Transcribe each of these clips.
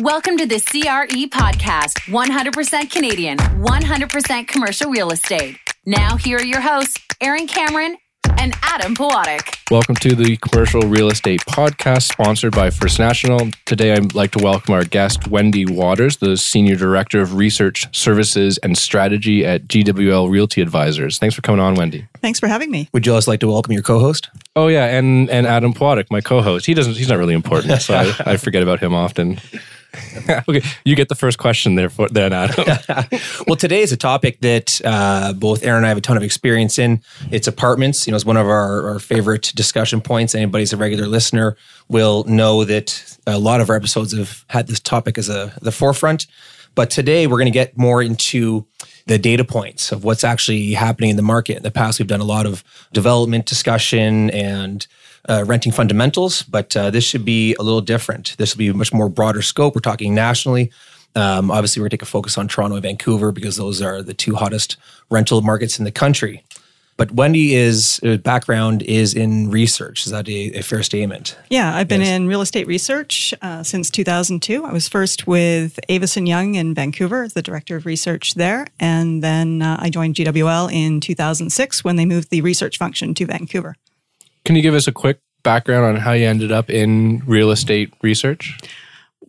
Welcome to the CRE podcast 100% Canadian, 100% commercial real estate. Now, here are your hosts, Aaron Cameron and Adam Pawatic. Welcome to the Commercial Real Estate Podcast, sponsored by First National. Today, I'd like to welcome our guest, Wendy Waters, the Senior Director of Research Services and Strategy at GWL Realty Advisors. Thanks for coming on, Wendy. Thanks for having me. Would you also like to welcome your co-host? Oh yeah, and and Adam Pawatic, my co-host. He doesn't. He's not really important, so I, I forget about him often. okay, you get the first question there for then, Adam. well, today is a topic that uh, both Aaron and I have a ton of experience in. It's apartments. You know, it's one of our, our favorite discussion points. Anybody's a regular listener will know that a lot of our episodes have had this topic as a the forefront. But today we're going to get more into the data points of what's actually happening in the market. In the past, we've done a lot of development discussion and uh, renting fundamentals, but uh, this should be a little different. This will be a much more broader scope. We're talking nationally. Um, obviously, we're going to take a focus on Toronto and Vancouver because those are the two hottest rental markets in the country. But Wendy is uh, background is in research. Is that a, a fair statement? Yeah, I've been yes. in real estate research uh, since 2002. I was first with Avison Young in Vancouver as the director of research there, and then uh, I joined GWL in 2006 when they moved the research function to Vancouver. Can you give us a quick background on how you ended up in real estate research?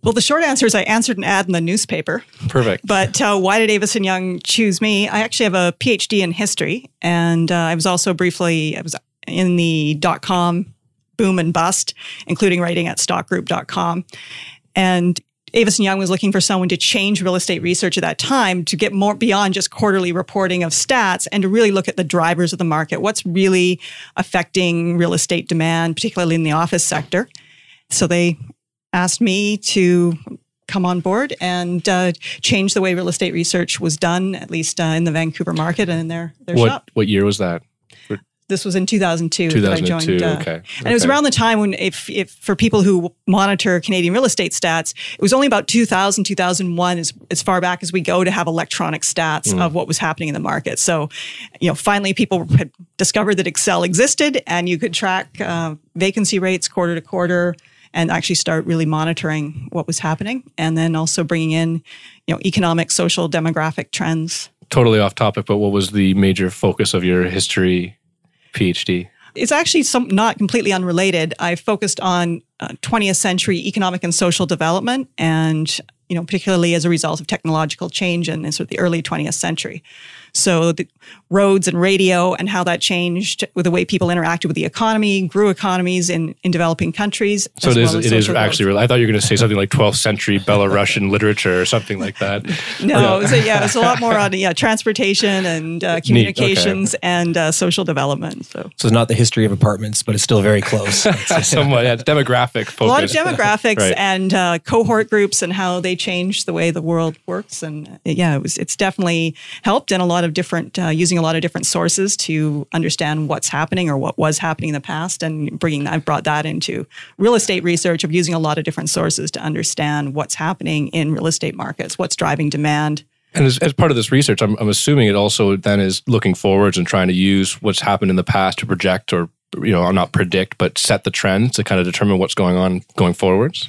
Well, the short answer is I answered an ad in the newspaper. Perfect. But uh, why did Avison Young choose me? I actually have a PhD in history, and uh, I was also briefly I was in the dot com boom and bust, including writing at stockgroup.com. And Avison Young was looking for someone to change real estate research at that time to get more beyond just quarterly reporting of stats and to really look at the drivers of the market. What's really affecting real estate demand, particularly in the office sector? So they asked me to come on board and uh, change the way real estate research was done, at least uh, in the Vancouver market and in their, their what, shop. What year was that? This was in 2002, 2002 that I joined. Uh, okay. And it was around the time when, if, if for people who monitor Canadian real estate stats, it was only about 2000, 2001, as, as far back as we go to have electronic stats mm. of what was happening in the market. So, you know, finally people had discovered that Excel existed and you could track uh, vacancy rates quarter to quarter, and actually start really monitoring what was happening and then also bringing in you know economic social demographic trends totally off topic but what was the major focus of your history phd it's actually some, not completely unrelated. I focused on uh, 20th century economic and social development and you know particularly as a result of technological change in, sort of the early 20th century so the roads and radio and how that changed with the way people interacted with the economy, grew economies in, in developing countries. So it is, well it is actually, real. I thought you were going to say something like 12th century Belarusian literature or something like that. No, yeah. So yeah, it's a lot more on yeah, transportation and uh, communications okay. and uh, social development. So. so it's not the history of apartments, but it's still very close. Somewhat, yeah, demographic focus. A lot of demographics right. and uh, cohort groups and how they change the way the world works. And yeah, it was, it's definitely helped and a lot lot of different, uh, using a lot of different sources to understand what's happening or what was happening in the past, and bringing I've brought that into real estate research of using a lot of different sources to understand what's happening in real estate markets, what's driving demand. And as, as part of this research, I'm, I'm assuming it also then is looking forwards and trying to use what's happened in the past to project or you know not predict but set the trends to kind of determine what's going on going forwards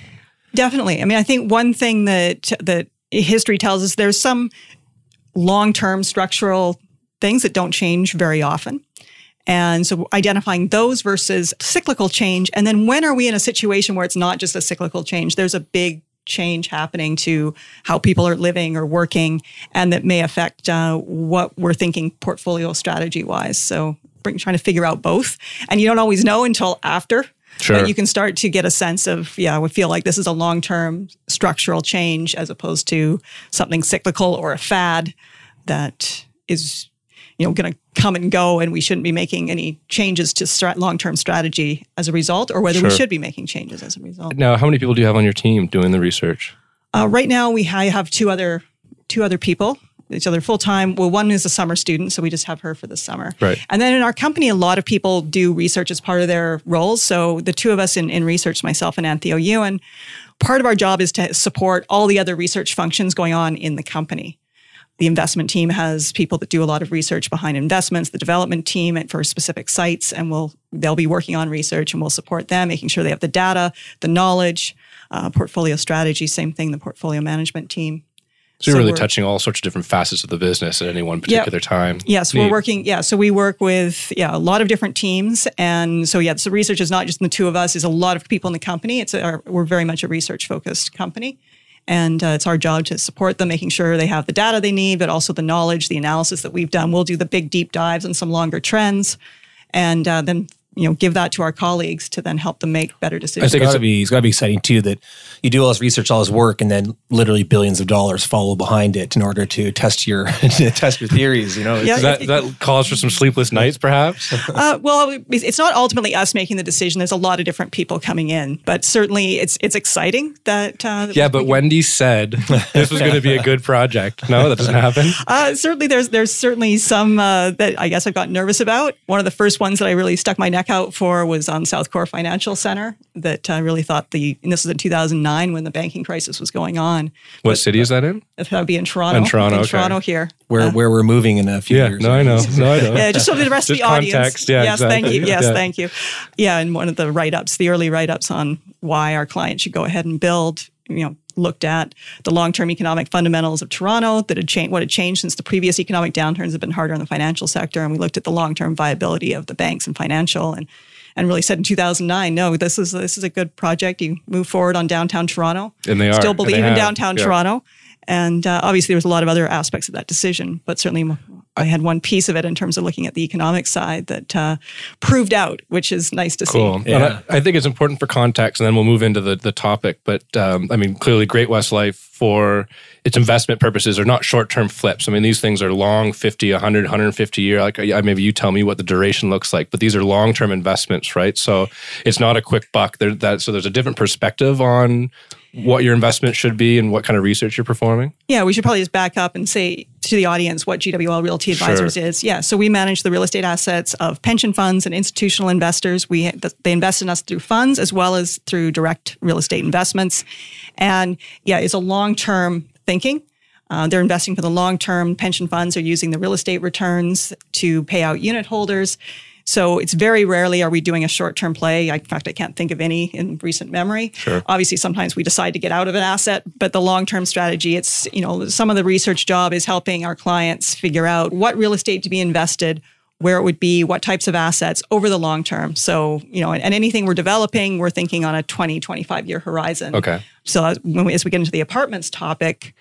definitely i mean i think one thing that that history tells us there's some long term structural things that don't change very often. And so identifying those versus cyclical change. And then when are we in a situation where it's not just a cyclical change? There's a big change happening to how people are living or working, and that may affect uh, what we're thinking portfolio strategy wise. So trying to figure out both. And you don't always know until after. Sure. But you can start to get a sense of, yeah, we feel like this is a long term structural change as opposed to something cyclical or a fad that is you know going to come and go and we shouldn't be making any changes to strat- long-term strategy as a result or whether sure. we should be making changes as a result now how many people do you have on your team doing the research uh, right now we ha- have two other two other people each other full time. Well, one is a summer student, so we just have her for the summer. Right. And then in our company, a lot of people do research as part of their roles. So the two of us in, in research, myself and Anthea Ewan, part of our job is to support all the other research functions going on in the company the investment team has people that do a lot of research behind investments, the development team for specific sites, and we'll they'll be working on research and we'll support them, making sure they have the data, the knowledge, uh, portfolio strategy, same thing, the portfolio management team. So you're So really touching all sorts of different facets of the business at any one particular time. Yes, Neat. we're working. Yeah, so we work with yeah a lot of different teams, and so yeah, so research is not just the two of us; is a lot of people in the company. It's our, we're very much a research focused company, and uh, it's our job to support them, making sure they have the data they need, but also the knowledge, the analysis that we've done. We'll do the big deep dives and some longer trends, and uh, then you know give that to our colleagues to then help them make better decisions. I decisions. think it's got to be it's got to be exciting too that you do all this research, all this work, and then literally billions of dollars follow behind it in order to test your to test your theories. You know, Yeah, Does that, that calls for some sleepless nights, perhaps? Uh, well, it's not ultimately us making the decision. There's a lot of different people coming in, but certainly it's it's exciting that. Uh, yeah, but Wendy said this was going to be a good project. No, that doesn't happen. Uh, certainly, there's there's certainly some uh, that I guess I've got nervous about. One of the first ones that I really stuck my neck out for was on South Core Financial Center. That I really thought the and this was in 2009 when the banking crisis was going on. What city is that in? That would be in Toronto. In Toronto, okay. Toronto here. where uh, where we're moving in a few Yeah, years. no, I know. No, I know. Yeah, just so the rest of Just the audience. context, yeah, yes, thank you. Yes, Yeah. thank you. Yeah, and one of the write ups, the early write ups on why our clients should go ahead and build, you know, looked at the long term economic fundamentals of Toronto that had changed, what had changed since the previous economic downturns have been harder on the financial sector. And we looked at the long term viability of the banks and financial and and really said in 2009, no, this is this is a good project. You move forward on downtown Toronto. And they are. Still they believe in have. downtown Yeah. Toronto. And uh, obviously, there was a lot of other aspects of that decision, but certainly I had one piece of it in terms of looking at the economic side that uh, proved out, which is nice to Cool. see. And Yeah. I, I think it's important for context, and then we'll move into the, the topic. But um, I mean, clearly, Great West Life for its investment purposes are not short term flips. I mean, these things are long 50, 100, 150 year. Like, maybe you tell me what the duration looks like, but these are long term investments, right? So it's not a quick buck. There, that, so there's a different perspective on what your investment should be and what kind of research you're performing. Yeah, we should probably just back up and say to the audience what GWL Realty Advisors Sure. is. Yeah, so we manage the real estate assets of pension funds and institutional investors. We they invest in us through funds as well as through direct real estate investments, and yeah, it's a long term thinking. Uh, they're investing for the long term. Pension funds are using the real estate returns to pay out unit holders. So it's very rarely are we doing a short term play. I, in fact, I can't think of any in recent memory. Sure. Obviously, sometimes we decide to get out of an asset, but the long term strategy, it's, you know, some of the research job is helping our clients figure out what real estate to be invested, where it would be, what types of assets over the long term. So, you know, and, and anything we're developing, we're thinking on a 20, 25 year horizon. Okay. So as, when we, as we get into the apartments topic,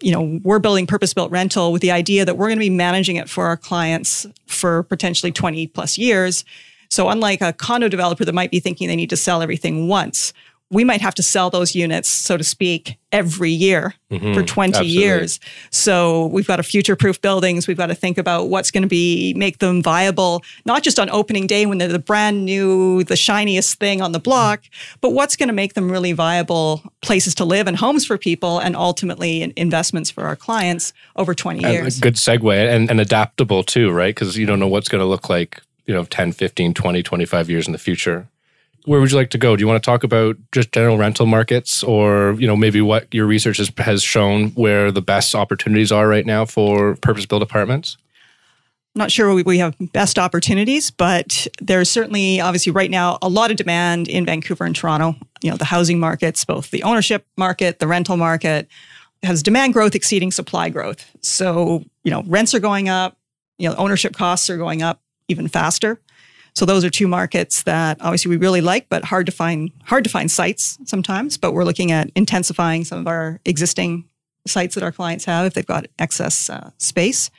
you know, we're building purpose-built rental with the idea that we're going to be managing it for our clients for potentially 20 plus years. So unlike a condo developer that might be thinking they need to sell everything once, we might have to sell those units, so to speak, every year mm-hmm. for 20 absolutely. years. So we've got to future-proof buildings. We've got to think about what's going to be make them viable, not just on opening day when they're the brand new, the shiniest thing on the block, but what's going to make them really viable places to live and homes for people, and ultimately investments for our clients over 20 And years. a good segue and, and adaptable too, right? Because you don't know what's going to look like, you know, 10, 15, 20, 25 years in the future. Where would you like to go? Do you want to talk about just general rental markets or, you know, maybe what your research has, has shown where the best opportunities are right now for purpose built apartments? not sure we, we have best opportunities, but there's certainly obviously right now a lot of demand in Vancouver and Toronto. You know, the housing markets, both the ownership market, the rental market, has demand growth exceeding supply growth. So, you know, rents are going up, you know, ownership costs are going up even faster. So those are two markets that obviously we really like, but hard to find hard to find sites sometimes. But we're looking at intensifying some of our existing sites that our clients have if they've got excess uh, space.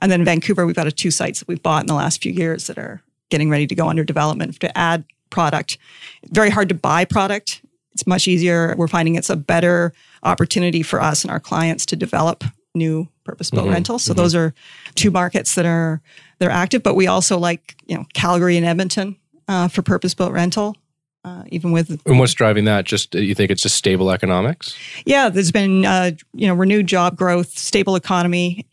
And then Vancouver, we've got a two sites that we've bought in the last few years that are getting ready to go under development to add product. Very hard to buy product. It's much easier. We're finding it's a better opportunity for us and our clients to develop new purpose-built rentals. So those are two markets that are they're active. But we also like you know Calgary and Edmonton uh, for purpose-built rental. Uh, even with And what's driving that? Just you think it's just stable economics? yeah, there's been uh, you know renewed job growth, stable economy,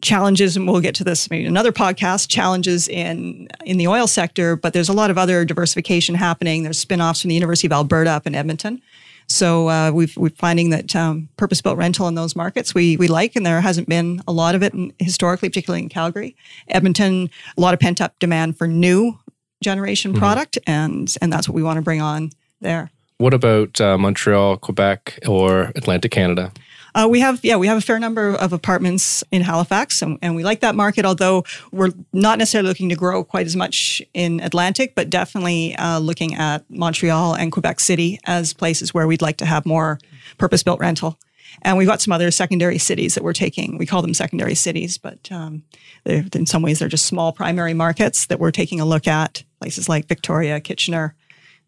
challenges, and we'll get to this maybe in another podcast. Challenges in in the oil sector, but there's a lot of other diversification happening. There's spin-offs from the University of Alberta up in Edmonton So uh, we've we're finding that um, purpose built rental in those markets we we like, and there hasn't been a lot of it in, historically, particularly in Calgary, Edmonton. A lot of pent up demand for new generation product, and and that's what we want to bring on there. What about uh, Montreal, Quebec, or Atlantic Canada? Uh, we have, yeah, we have a fair number of apartments in Halifax, and, and we like that market. Although we're not necessarily looking to grow quite as much in Atlantic, but definitely uh, looking at Montreal and Quebec City as places where we'd like to have more purpose-built rental. And we've got some other secondary cities that we're taking. We call them secondary cities, but um, in some ways they're just small primary markets that we're taking a look at. Places like Victoria, Kitchener,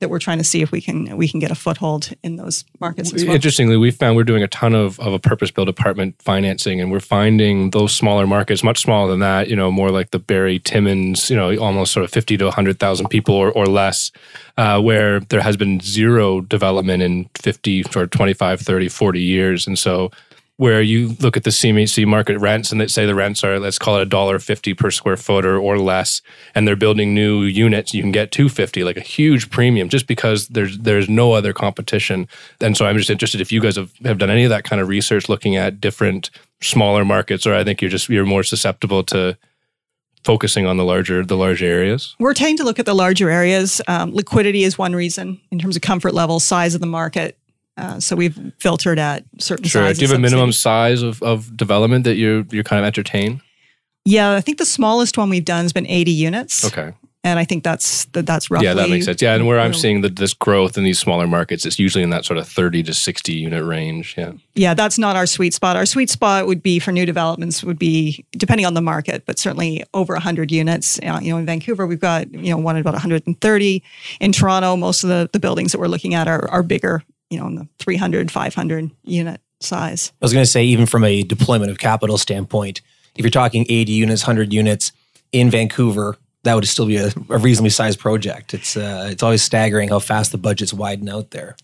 that we're trying to see if we can we can get a foothold in those markets as well. Interestingly, we found we're doing a ton of, of a purpose built apartment financing, and we're finding those smaller markets, much smaller than that, you know, more like the Barrie Timmins, you know, almost sort of 50 to 100,000 people or, or less, uh, where there has been zero development in 50 or 25, 30, 40 years. And so, where you look at the CMHC market rents and they say the rents are let's call it a dollar fifty per square foot or, or less, and they're building new units, you can get two fifty, like a huge premium, just because there's there's no other competition. And so I'm just interested if you guys have, have done any of that kind of research, looking at different smaller markets, or I think you're just you're more susceptible to focusing on the larger the large areas. We're tending to look at the larger areas. Um, liquidity is one reason in terms of comfort level, size of the market. Uh, so we've filtered at certain Sure. sizes. Do you have a minimum cities. size of, of development that you you're kind of entertain? Yeah, I think the smallest one we've done has been 80 units. Okay. And I think that's that, that's roughly. Yeah, that makes sense. Yeah, and where I'm seeing that this growth in these smaller markets, it's usually in that sort of 30 to 60 unit range. Yeah. Yeah, that's not our sweet spot. Our sweet spot would be for new developments would be depending on the market, but certainly over 100 units. Uh, you know, in Vancouver we've got you know one at about 130. In Toronto, most of the, the buildings that we're looking at are are bigger. You know, in the 300, 500 unit size. I was going to say, even from a deployment of capital standpoint, if you're talking 80 units, 100 units in Vancouver, that would still be a, a reasonably sized project. It's uh, it's always staggering how fast the budgets widen out there.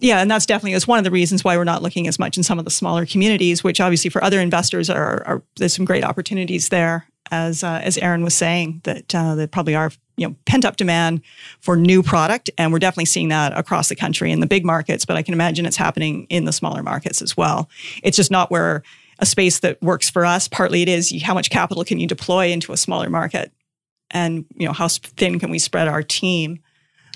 Yeah, and that's definitely is one of the reasons why we're not looking as much in some of the smaller communities, which obviously for other investors are, are there's some great opportunities there. As uh, as Aaron was saying, that uh, there probably are you know pent up demand for new product, and we're definitely seeing that across the country in the big markets. But I can imagine it's happening in the smaller markets as well. It's just not where a space that works for us. Partly it is how much capital can you deploy into a smaller market, and you know how thin can we spread our team,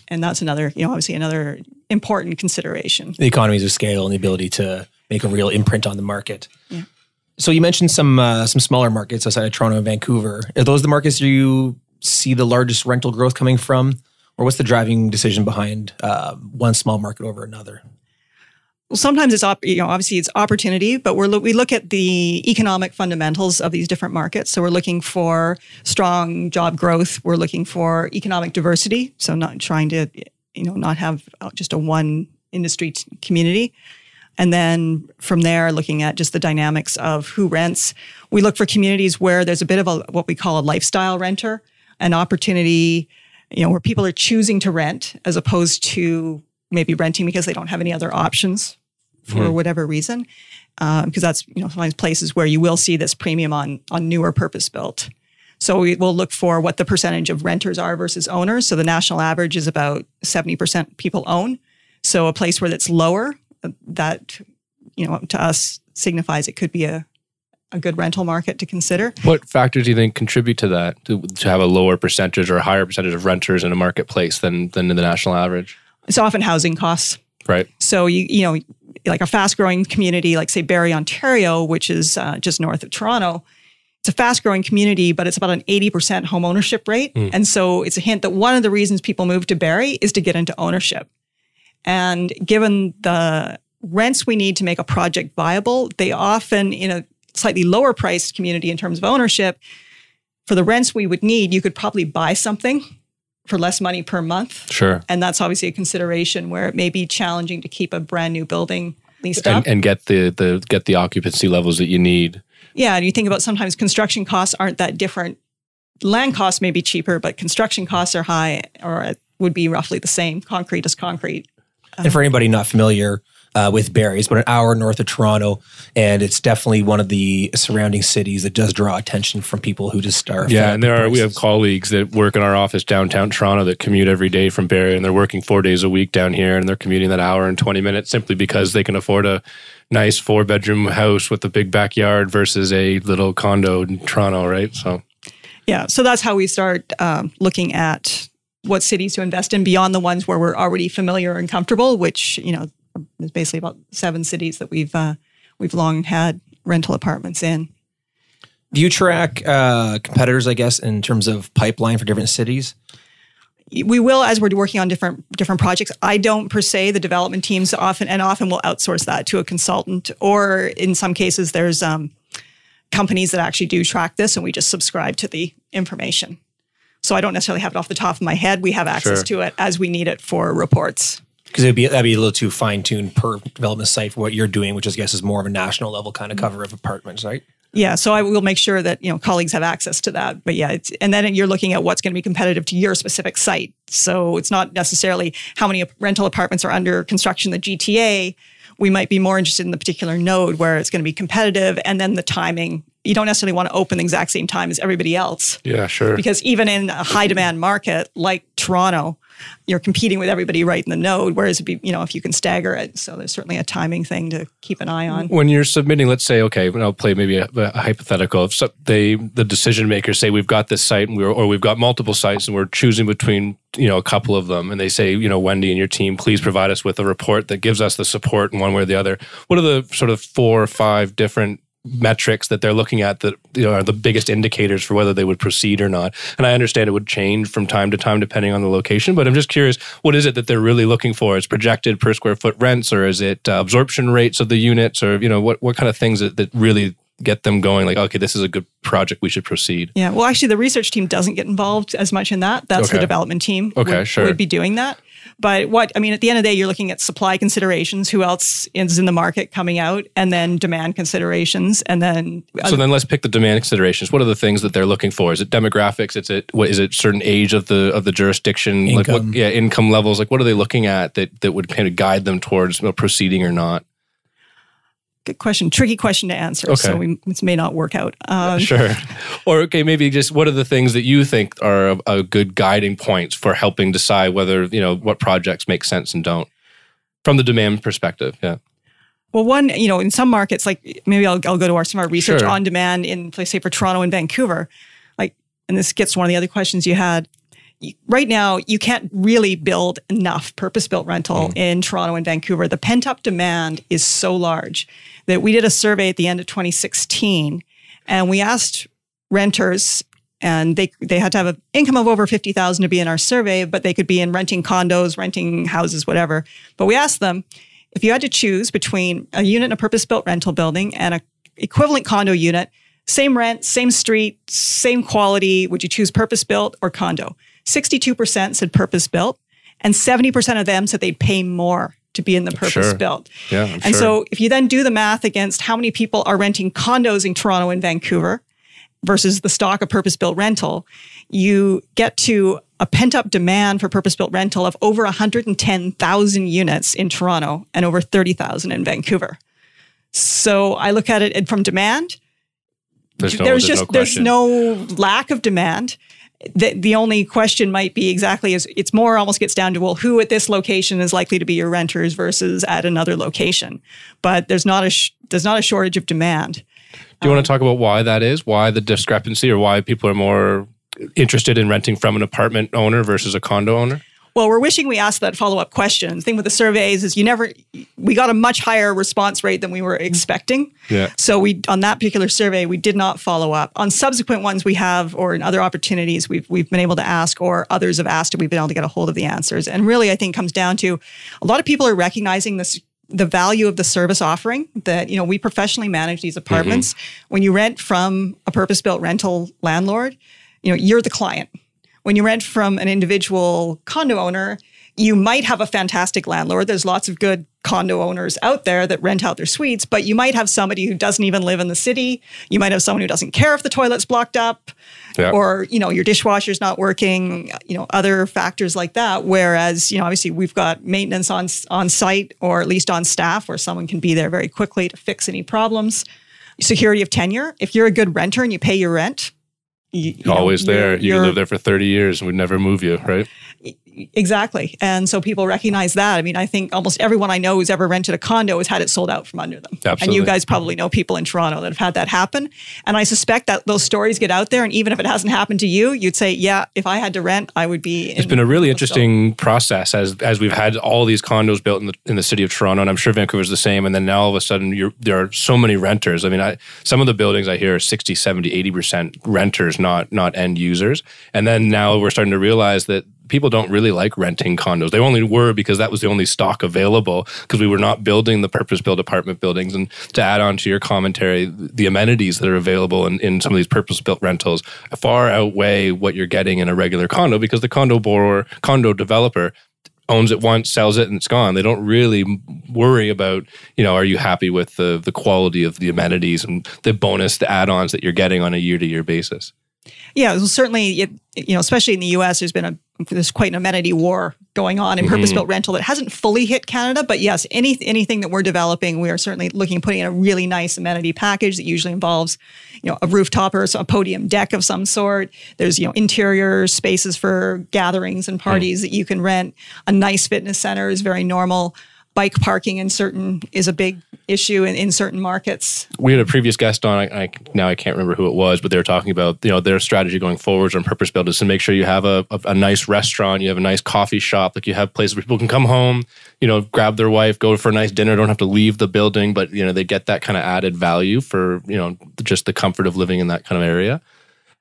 and that's another you know obviously another important consideration. The economies of scale and the ability to make a real imprint on the market. So you mentioned some uh, some smaller markets outside of Toronto and Vancouver. Are those the markets you see the largest rental growth coming from, or what's the driving decision behind uh, one small market over another? Well, sometimes it's op- you know obviously it's opportunity, but we're lo- we look at the economic fundamentals of these different markets. So we're looking for strong job growth. We're looking for economic diversity. So not trying to you know not have just a one industry t- community. And then from there, looking at just the dynamics of who rents. We look for communities where there's a bit of a what we call a lifestyle renter, an opportunity, you know, where people are choosing to rent as opposed to maybe renting because they don't have any other options for hmm. whatever reason. Um, because that's you know sometimes places where you will see this premium on on newer purpose built. So we will look for what the percentage of renters are versus owners. So the national average is about 70% people own. So a place where that's lower, that, you know, to us signifies it could be a, a good rental market to consider. What factors do you think contribute to that, to, to have a lower percentage or a higher percentage of renters in a marketplace than, than in the national average? It's often housing costs. Right. So you you know like a fast growing community like say Barrie, Ontario, which is uh, just north of Toronto. It's a fast growing community, but it's about an 80% home ownership rate. And so it's a hint that one of the reasons people move to Barrie is to get into ownership. And given the rents we need to make a project viable, they often in a slightly lower priced community in terms of ownership, for the rents we would need, you could probably buy something for less money per month. Sure. And that's obviously a consideration where it may be challenging to keep a brand new building leased up. And, and get the, the get the occupancy levels that you need. yeah, and you think about sometimes construction costs aren't that different. Land costs may be cheaper, but construction costs are high or would be roughly the same. Concrete is concrete. And for anybody not familiar, uh, with Barrie. It's about an hour north of Toronto, and it's definitely one of the surrounding cities that does draw attention from people who just are. Yeah, and there are we have colleagues that work in our office downtown Toronto that commute every day from Barrie, and they're working four days a week down here, and they're commuting that hour and twenty minutes simply because they can afford a nice four bedroom house with a big backyard versus a little condo in Toronto, right? So. Yeah, so that's how we start um, looking at what cities to invest in beyond the ones where we're already familiar and comfortable, which you know is basically about seven cities that we've uh, we've long had rental apartments in. Do you track uh, competitors, I guess, in terms of pipeline for different cities? We will as we're working on different different projects. I don't per se. The development teams often and often will outsource that to a consultant, or in some cases, there's um, companies that actually do track this, and we just subscribe to the information. So I don't necessarily have it off the top of my head. We have access sure. to it as we need it for reports. Because it'd be that'd be a little too fine tuned per development site for what you're doing, which I guess is more of a national level kind of mm-hmm. cover of apartments, right? Yeah, so I will make sure that you know colleagues have access to that. But yeah, and then you're looking at what's going to be competitive to your specific site. So it's not necessarily how many rental apartments are under construction in the GTA. We might be more interested in the particular node where it's going to be competitive, and then the timing you don't necessarily want to open the exact same time as everybody else. Yeah, sure. Because even in a high demand market like Toronto, you're competing with everybody right in the node. Whereas, be, you know, if you can stagger it, so there's certainly a timing thing to keep an eye on. When you're submitting, let's say, okay, I'll play maybe a, a hypothetical. If they, the decision makers, say we've got this site, and we're, or we've got multiple sites, and we're choosing between you know a couple of them, and they say, you know, Wendy and your team, please provide us with a report that gives us the support in one way or the other. What are the sort of four or five different metrics that they're looking at that you know are the biggest indicators for whether they would proceed or not. And I understand it would change from time to time depending on the location, but I'm just curious, what is it that they're really looking for? Is projected per square foot rents, or is it uh, absorption rates of the units, or you know what what kind of things that, that really get them going like okay this is a good project we should proceed yeah well actually the research team doesn't get involved as much in that that's okay. the development team okay would, sure would be doing that but what I mean, at the end of the day, you're looking at supply considerations. Who else is in the market coming out, and then demand considerations, and then. So then, let's pick the demand considerations. What are the things that they're looking for? Is it demographics? Is it what is it? Certain age of the of the jurisdiction? Income. Like what? Yeah, income levels. Like what are they looking at that that would kind of guide them towards you know, proceeding or not? Good question, tricky question to answer. Okay. So we, this may not work out. Um, sure. Or okay, maybe just what are the things that you think are a, a, good guiding points for helping decide whether you know what projects make sense and don't from the demand perspective? Yeah. Well, one, you know, in some markets, like maybe I'll, I'll go to our some of our research sure. on demand in, let's say, for Toronto and Vancouver. Like, and this gets to one of the other questions you had right now you can't really build enough purpose-built rental mm. in Toronto and Vancouver. The pent-up demand is so large that we did a survey at the end of 2016 and we asked renters and they they had to have an income of over 50,000 to be in our survey, but they could be in renting condos, renting houses, whatever. But we asked them if you had to choose between a unit in a purpose-built rental building and a equivalent condo unit, same rent, same street, same quality, would you choose purpose-built or condo? 62% said purpose built, and 70% of them said they'd pay more to be in the purpose sure. built. Yeah, I'm and sure. so if you then do the math against how many people are renting condos in Toronto and Vancouver versus the stock of purpose built rental, you get to a pent up demand for purpose built rental of over 110,000 units in Toronto and over 30,000 in Vancouver. So I look at it from demand. There's, no, there's, there's just no there's no lack of demand the, the only question might be exactly as it's more almost gets down to well who at this location is likely to be your renters versus at another location. But there's not a sh- there's not a shortage of demand. Do you um, want to talk about why that is? Why the discrepancy or why people are more interested in renting from an apartment owner versus a condo owner well, we're wishing we asked that follow up question. The thing with the surveys is you never, we got a much higher response rate than we were expecting. Yeah. So we, on that particular survey, we did not follow up. On subsequent ones we have, or in other opportunities, we've, we've been able to ask, or others have asked, and we've been able to get a hold of the answers. And really, I think comes down to a lot of people are recognizing this the value of the service offering that you know we professionally manage these apartments mm-hmm. when you rent from a purpose built rental landlord you know you're the client when you rent from an individual condo owner, you might have a fantastic landlord. There's lots of good condo owners out there that rent out their suites, but you might have somebody who doesn't even live in the city. You might have someone who doesn't care if the toilet's blocked up or, you know, your dishwasher's not working, you know, other factors like that. Whereas, you know, obviously we've got maintenance on on site or at least on staff where someone can be there very quickly to fix any problems. Security of tenure. If you're a good renter and you pay your rent, you, you know, Always there. you're- You live there for 30 years and we'd never move you, right? Exactly. And so people recognize that. I mean, I think almost everyone I know who's ever rented a condo has had it sold out from under them. And you guys probably know people in Toronto that have had that happen. And I suspect that those stories get out there. And even if it hasn't happened to you, you'd say, yeah, if I had to rent, I would be. It's been a really interesting process as as we've had all these condos built in the in the city of Toronto, and I'm sure Vancouver's the same. And then now all of a sudden, you're, there are so many renters. I mean, I, some of the buildings I hear are 60, 70, 80 percent renters, not not end users. And then now we're starting to realize that people don't really like renting condos. They only were because that was the only stock available because we were not building the purpose-built apartment buildings. And to add on to your commentary, the amenities that are available in, in some of these purpose-built rentals far outweigh what you're getting in a regular condo because the condo borrower, condo developer owns it once, sells it, and it's gone. They don't really worry about, you know, are you happy with the the quality of the amenities and the bonus, the add-ons that you're getting on a year-to-year basis. Yeah, well, certainly, it, you know, especially in the U.S., there's been a there's quite an amenity war going on in mm-hmm. purpose-built rental that hasn't fully hit Canada. But yes, any anything that we're developing, we are certainly looking at putting in a really nice amenity package that usually involves, you know, a rooftop or a podium deck of some sort. There's you know interior spaces for gatherings and hmm. parties that you can rent. A nice fitness center is very normal. Bike parking in certain is a big issue in, in certain markets. We had a previous guest on. I, I now I can't remember who it was, but they were talking about you know their strategy going forwards on purpose built is to make sure you have a, a, a nice restaurant, you have a nice coffee shop, like you have places where people can come home, you know, grab their wife, go for a nice dinner, don't have to leave the building, but you know they get that kind of added value for you know just the comfort of living in that kind of area.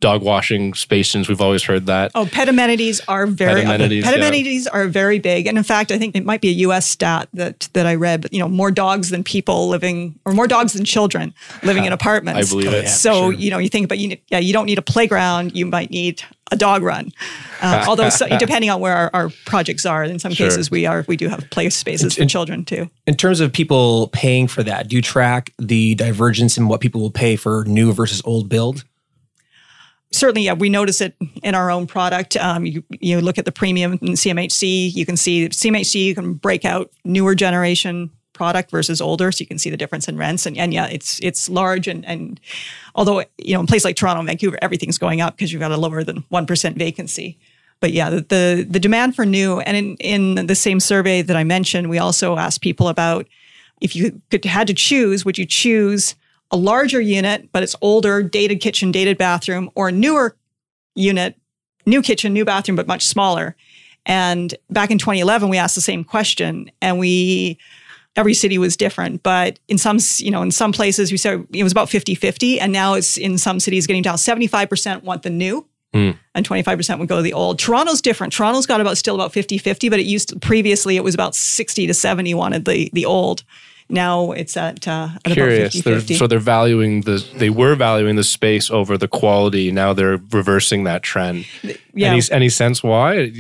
Dog washing stations, we've always heard that. Oh, pet amenities are very Pet amenities, pet yeah. are very big, and in fact, I think it might be a U.S. stat that that I read. But you know, more dogs than people living, or more dogs than children living in apartments. I believe it. So you know, you think about you. Yeah, you don't need a playground. You might need a dog run. Uh, although, so, depending on where our, our projects are, in some Sure. cases we are we do have play spaces for children too. In terms of people paying for that, do you track the divergence in what people will pay for new versus old build? Certainly, yeah, we notice it in our own product. Um, you, you look at the premium in CMHC, you can see CMHC, you can break out newer generation product versus older, so you can see the difference in rents. And, and yeah, it's it's large. And, and although, you know, in places like Toronto Vancouver, everything's going up because you've got a lower than 1% vacancy. But yeah, the, the, the demand for new, and in, in the same survey that I mentioned, we also asked people about if you could had to choose, would you choose a larger unit, but it's older, dated kitchen, dated bathroom, or a newer unit, new kitchen, new bathroom, but much smaller? And back in 2011, we asked the same question, and we every city was different but in some you know in some places we said it was about 50-50 and now it's in some cities getting down 75% want the new hmm. and 25% would go to the old. Toronto's different. Toronto's got about still about 50-50 but it used to previously it was about 60 to 70 wanted the the old now it's at, uh, at Curious. about They're, 50-50 so they're valuing the they were valuing the space over the quality. Now they're reversing that trend. yeah. Any any sense why?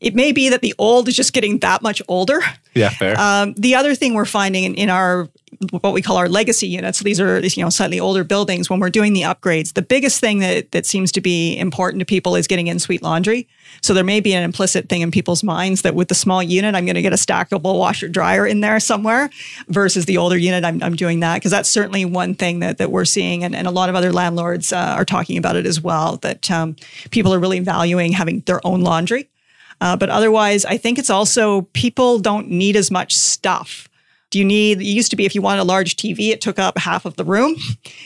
it may be that the old is just getting that much older Yeah, fair. Um, the other thing we're finding in, in our what we call our legacy units, these are you know slightly older buildings. When we're doing the upgrades, the biggest thing that that seems to be important to people is getting in suite laundry. So there may be an implicit thing in people's minds that with the small unit, I'm going to get a stackable washer dryer in there somewhere, versus the older unit, I'm, I'm doing that because that's certainly one thing that that we're seeing, and, and a lot of other landlords uh, are talking about it as well. That um, people are really valuing having their own laundry. Uh, but otherwise, I think it's also people don't need as much stuff. Do you need, it used to be if you wanted a large TV, it took up half of the room.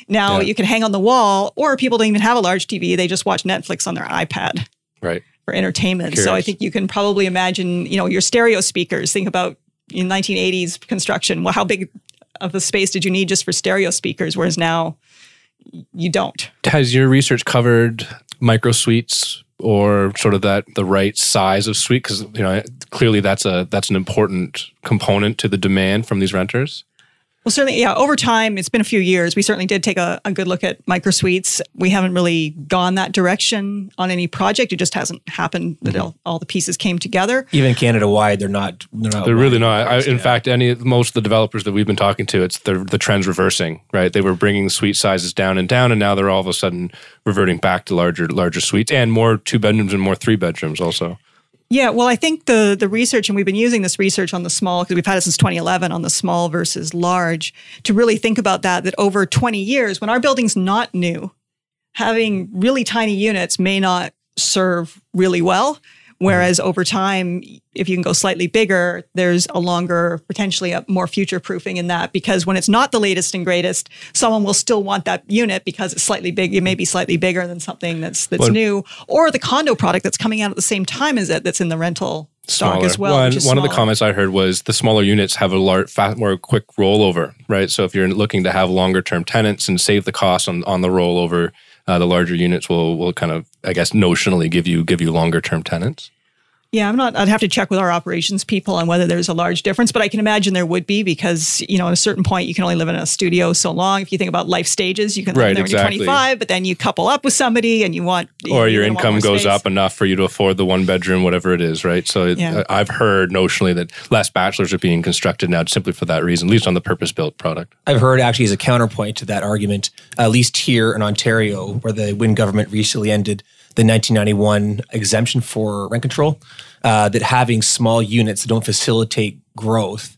Now Yeah. you can hang on the wall, or people don't even have a large TV. They just watch Netflix on their iPad right. for entertainment. So I think you can probably imagine, you know, your stereo speakers. Think about in 1980s construction. Well, how big of a space did you need just for stereo speakers? Whereas now you don't. Has your research covered micro suites or sort of that the right size of suite? Because you know clearly that's a that's an important component to the demand from these renters. Well, certainly, yeah. Over time, it's been a few years. We certainly did take a, a good look at micro suites. We haven't really gone that direction on any project. It just hasn't happened that mm-hmm. all, all the pieces came together. Even Canada wide, they're not. They're, not They're really not. I, in Yeah. fact, any most of the developers that we've been talking to, it's the the trends reversing. Right, they were bringing suite sizes down and down, and now they're all of a sudden reverting back to larger larger suites and more two bedrooms and more three bedrooms also. Yeah, well, I think the the research, and we've been using this research on the small because we've had it since 2011 on the small versus large to really think about that. That over 20 years, when our building's not new, having really tiny units may not serve really well. Whereas over time, if you can go slightly bigger, there's a longer, potentially a more future proofing in that because when it's not the latest and greatest, someone will still want that unit because it's slightly big. It may be slightly bigger than something that's that's Well- new, or the condo product that's coming out at the same time as it that's in the rental stock Smaller. as well. One, one of the comments I heard was the smaller units have a lar- fat, more quick rollover, right? So if you're looking to have longer term tenants and save the cost on, on the rollover, uh, the larger units will will kind of, I guess, notionally give you give you longer term tenants. Yeah, I'm not. I'd have to check with our operations people on whether there's a large difference, but I can imagine there would be because you know at a certain point you can only live in a studio so long. If you think about life stages, you can live Right, there exactly. when you're 25, but then you couple up with somebody and you want or you your income goes space. up enough for you to afford the one bedroom, whatever it is, right? So it, Yeah. I've heard notionally that less bachelors are being constructed now simply for that reason, at least on the purpose built product. I've heard actually as a counterpoint to that argument, at least here in Ontario, where the Wynne government recently ended the 1991 exemption for rent control, uh, that having small units that don't facilitate growth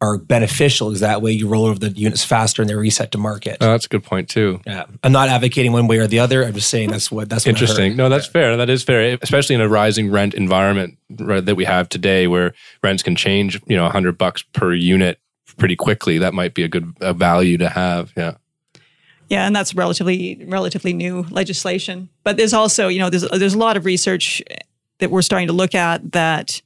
are beneficial because that way you roll over the units faster and they're reset to market. Oh, that's a good point too. yeah. I'm not advocating one way or the other. I'm just saying that's what that's what I heard. Interesting. No, that's fair. That is fair, especially in a rising rent environment right, that we have today, where rents can change. You know, hundred bucks per unit pretty quickly. That might be a good a value to have. Yeah. Yeah, and that's relatively relatively new legislation. But there's also, you know, there's there's a lot of research that we're starting to look at that,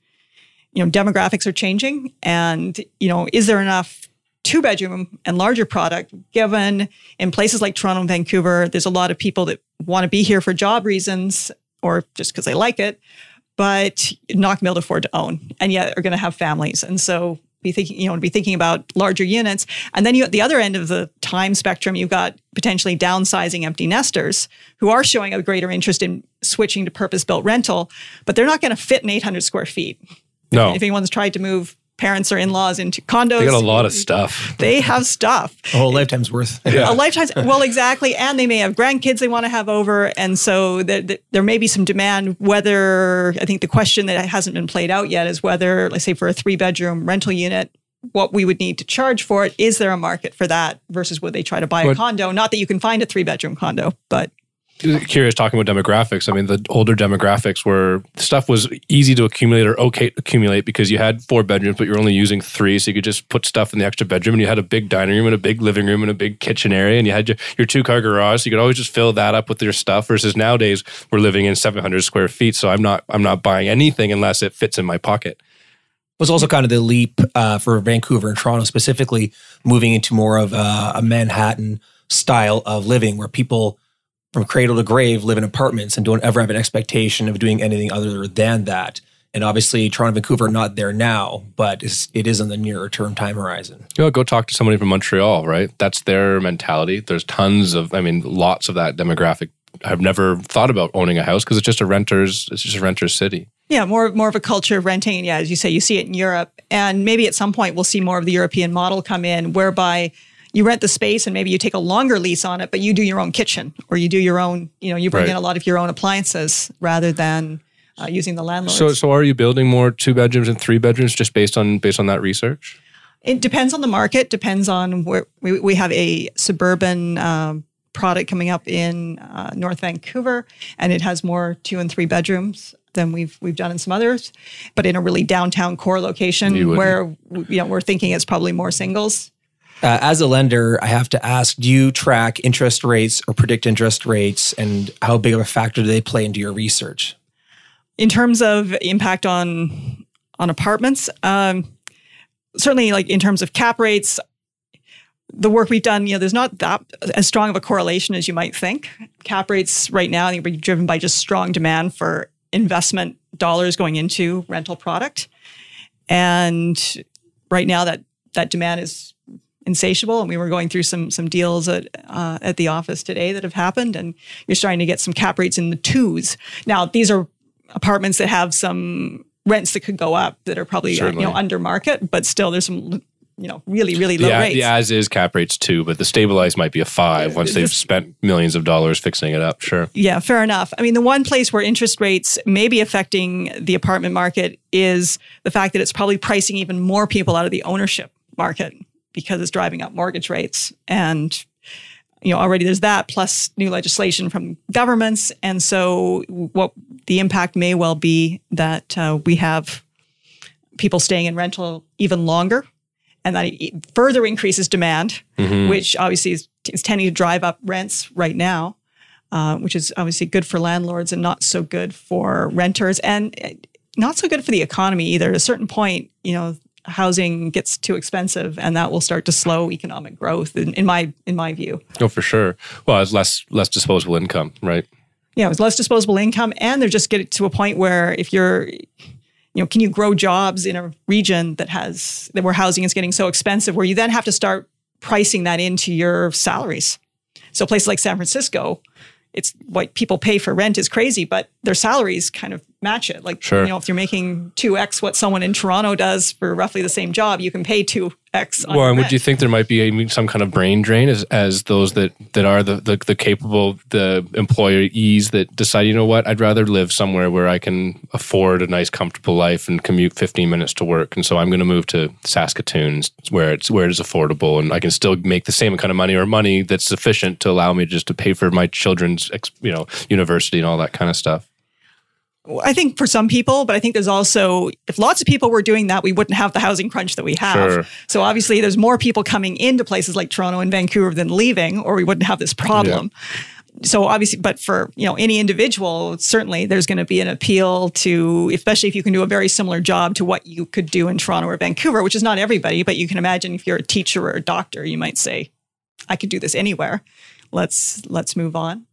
you know, demographics are changing, and you know, is there enough two bedroom and larger product given in places like Toronto and Vancouver? There's a lot of people that want to be here for job reasons or just because they like it, but not be able to afford to own, and yet are going to have families, and so be thinking, you know, be thinking about larger units. And then you at the other end of the time spectrum, you've got potentially downsizing empty nesters who are showing a greater interest in switching to purpose-built rental, but they're not going to fit in 800 square feet. No, If anyone's tried to move parents or in-laws into condos, they got a lot of stuff. They have stuff. A whole lifetime's worth. A lifetime's, Well, exactly. And they may have grandkids they want to have over. And so there, there- there may be some demand. Whether, I think the question that hasn't been played out yet is whether, let's say, for a three bedroom rental unit, what we would need to charge for it. Is there a market for that versus would they try to buy a But- condo? Not that you can find a three bedroom condo, but curious talking about demographics. I mean, the older demographics where stuff was easy to accumulate or okay accumulate because you had four bedrooms, but you're only using three. So you could just put stuff in the extra bedroom and you had a big dining room and a big living room and a big kitchen area and you had your, your two car garage. So you could always just fill that up with your stuff versus nowadays we're living in 700 square feet. So I'm not, I'm not buying anything unless it fits in my pocket. was also kind of the leap uh, for Vancouver and Toronto specifically, moving into more of a Manhattan style of living where people from cradle to grave live in apartments and don't ever have an expectation of doing anything other than that. And obviously, Toronto and Vancouver are not there now, but it's, it is on the nearer term time horizon. You know, go talk to somebody from Montreal, right? That's their mentality. There's tons of, I mean, lots of that demographic. I've never thought about owning a house because it's just a renter's, it's just a renter's city. Yeah, more more of a culture of renting. And yeah, as you say, you see it in Europe, and maybe at some point we'll see more of the European model come in, whereby you rent the space and maybe you take a longer lease on it, but you do your own kitchen or you do your own. You know, you bring Right. in a lot of your own appliances rather than uh, using the landlord. So, so are you building more two bedrooms and three bedrooms just based on based on that research? It depends on the market. Depends on where we, we have a suburban um, product coming up in uh, North Vancouver, and it has more two and three bedrooms than we've we've done in some others, but in a really downtown core location You where you know we're thinking it's probably more singles. Uh, as a lender, I have to ask do you track interest rates or predict interest rates, and how big of a factor do they play into your research? in terms of impact on on apartments um, certainly like in terms of cap rates the work we've done you know there's not that as strong of a correlation as you might think cap rates right now i think are driven by just strong demand for investment dollars going into rental product and right now that that demand is insatiable. And we were going through some some deals at uh, at the office today that have happened, and you're starting to get some cap rates in the twos. Now these are apartments that have some rents that could go up that are probably uh, you know under market, but still there's some you know really really low The, rates. the as is cap rates too, but the stabilized might be a five once they've spent millions of dollars fixing it up. Sure. Yeah, fair enough. I mean, the one place where interest rates may be affecting the apartment market is the fact that it's probably pricing even more people out of the ownership market because it's driving up mortgage rates. And, you know, already there's that plus new legislation from governments. And so what the impact may well be that uh, we have people staying in rental even longer. And that further increases demand, which obviously is, is tending to drive up rents right now uh, which is obviously good for landlords and not so good for renters and uh, not so good for the economy either. At a certain point, you know, housing gets too expensive and that will start to slow economic growth in, in my in my view. Oh, for sure. Well, it's less less disposable income, right? Yeah, with less disposable income and they're just getting to a point where if you're you know, can you grow jobs in a region that has that where housing is getting so expensive where you then have to start pricing that into your salaries. So places like San Francisco, it's what people pay for rent is crazy, but their salaries kind of match it. Like, Sure. you know, if you're making 2x what someone in Toronto does for roughly the same job, you can pay 2x on Well, and would you think there might be a, some kind of brain drain as, as those that, that are the, the, the capable, the employees that decide, you know what, I'd rather live somewhere where I can afford a nice, comfortable life and commute 15 minutes to work. And so I'm going to move to Saskatoon where it's, where it's affordable and I can still make the same kind of money or money that's sufficient to allow me just to pay for my children's, you know, university and all that kind of stuff. I think for some people, but I think there's also, if lots of people were doing that, we wouldn't have the housing crunch that we have. Sure. So obviously, there's more people coming into places like Toronto and Vancouver than leaving, or we wouldn't have this problem. Yeah So obviously, but for you know any individual, certainly there's going to be an appeal to, especially if you can do a very similar job to what you could do in Toronto or Vancouver, which is not everybody, but you can imagine if you're a teacher or a doctor, you might say, I could do this anywhere. Let's let's move on.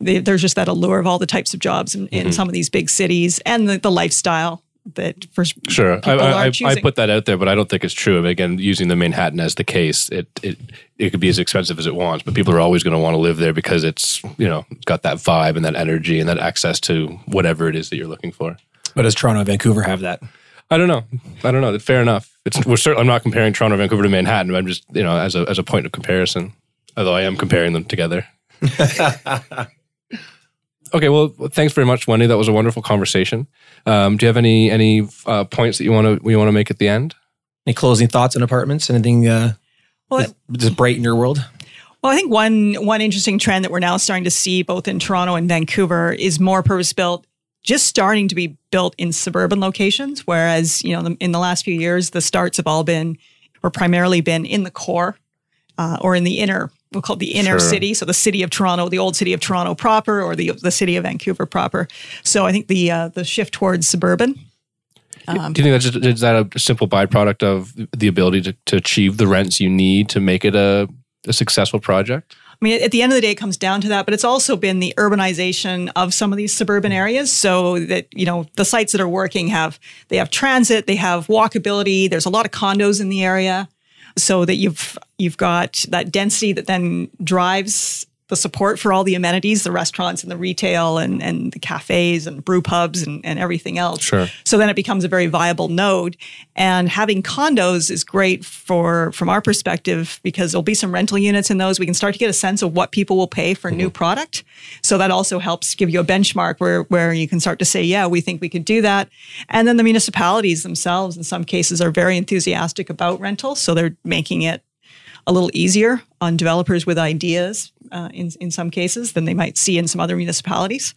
They, there's just that allure of all the types of jobs in, in mm-hmm. some of these big cities and the, the lifestyle that for Sure, I, I, I, I put that out there, but I don't think it's true. I mean, again, using the Manhattan as the case, it it it could be as expensive as it wants, but people are always going to want to live there because it's you know got that vibe and that energy and that access to whatever it is that you're looking for. But does Toronto and Vancouver have that? I don't know. I don't know. Fair enough. It's we're certainly. I'm not comparing Toronto, Vancouver to Manhattan. I'm just you know as a as a point of comparison. Although I am comparing them together. okay. Well, thanks very much, Wendy. That was a wonderful conversation. Um, do you have any any uh, points that you want to you want to make at the end? Any closing thoughts on apartments? Anything uh, well, just bright in your world? Well, I think one one interesting trend that we're now starting to see both in Toronto and Vancouver is more purpose built just starting to be built in suburban locations whereas, you know, in the last few years the starts have all been or primarily been in the core uh, or in the inner we'll call it the inner Sure. city, so the city of Toronto, the old city of Toronto proper or the the city of Vancouver proper. So I think the uh, the shift towards suburban Do you think that's just, is that a simple byproduct of the ability to, to achieve the rents you need to make it a, a successful project? I mean, at the end of the day, it comes down to that, but it's also been the urbanization of some of these suburban areas. So that, you know, the sites that are working have, they have transit, they have walkability. There's a lot of condos in the area. So that you've, you've got that density that then drives the support for all the amenities, the restaurants and the retail and, and the cafes and brew pubs and, and everything else. Sure. So then it becomes a very viable node. And having condos is great for from our perspective because there'll be some rental units in those. We can start to get a sense of what people will pay for a new mm-hmm. product. So that also helps give you a benchmark where where you can start to say, yeah, we think we could do that. And then the municipalities themselves in some cases are very enthusiastic about rental. So they're making it a little easier on developers with ideas uh, in in some cases than they might see in some other municipalities.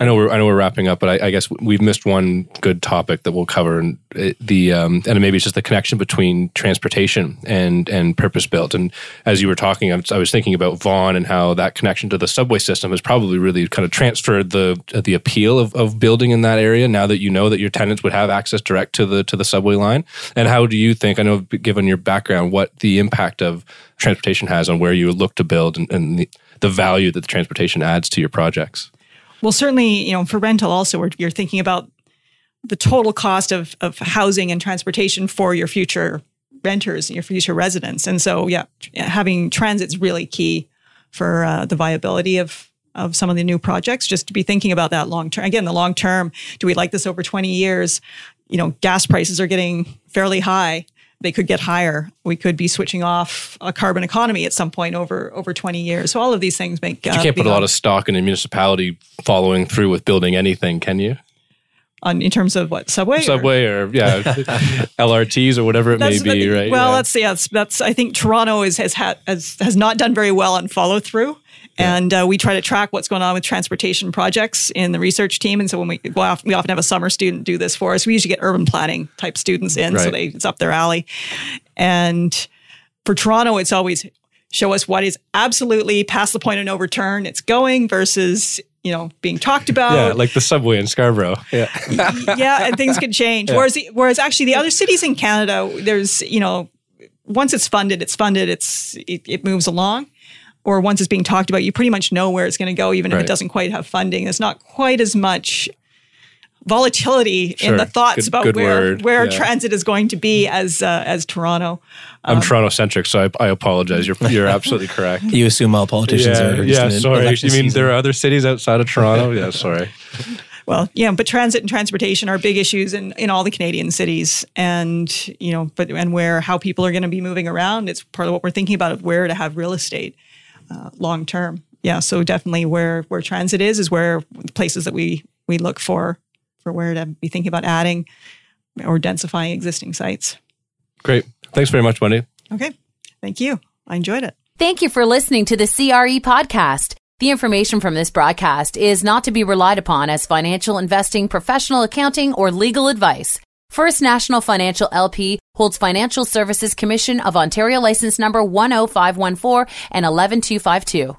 I know we're I know we're wrapping up, but I, I guess we've missed one good topic that we'll cover, and the um, and maybe it's just the connection between transportation and and purpose built. And as you were talking, I was, thinking about Vaughan and how that connection to the subway system has probably really kind of transferred the the appeal of, of building in that area. Now that you know that your tenants would have access direct to the to the subway line, and how do you think? I know, given your background, what the impact of transportation has on where you look to build and, and the, the value that the transportation adds to your projects. Well, certainly, you know, for rental also, you're thinking about the total cost of, of housing and transportation for your future renters and your future residents. And so, yeah, having transit's really key for uh, the viability of of some of the new projects. Just to be thinking about that long term. Again, the long term. Do we like this over twenty years? You know, gas prices are getting fairly high. They could get higher. We could be switching off a carbon economy at some point over over 20 years. So all of these things make. Uh, you can't put a lot of stock in a municipality following through with building anything, can you? on in terms of what subway subway or, or yeah LRTs or whatever it may be right well yeah. that's yeah that's I think Toronto is has had has, has not done very well on follow through yeah. and uh, we try to track what's going on with transportation projects in the research team and so when we we often have a summer student do this for us we usually get urban planning type students in right. so they it's up their alley and for Toronto it's always show us what is absolutely past the point of no return it's going versus you know being talked about. Yeah, like the subway in Scarborough. Yeah, yeah, and things can change. Yeah. Whereas, whereas actually the other cities in Canada, there's you know, once it's funded, it's funded. It's it, it moves along. Or once it's being talked about, you pretty much know where it's going to go, even right. if it doesn't quite have funding. There's not quite as much volatility sure. in the thoughts good, about good where word. where yeah. transit is going to be as uh, as Toronto. I'm um, Toronto centric, so I, I, apologize. You're you're absolutely correct. You assume all politicians yeah, are. Yeah, sorry. You mean season. there are other cities outside of Toronto? yeah, sorry. Well, yeah, but transit and transportation are big issues in, in all the Canadian cities, and you know, but and where how people are going to be moving around. It's part of what we're thinking about of where to have real estate uh, long term. Yeah, so definitely where where transit is is where places that we we look for for where to be thinking about adding or densifying existing sites. Great. Thanks very much, Wendy. Okay. Thank you. I enjoyed it. Thank you for listening to the CRE podcast. The information from this broadcast is not to be relied upon as financial investing, professional accounting, or legal advice. First National Financial LP holds Financial Services Commission of Ontario license number 10514 and 11252.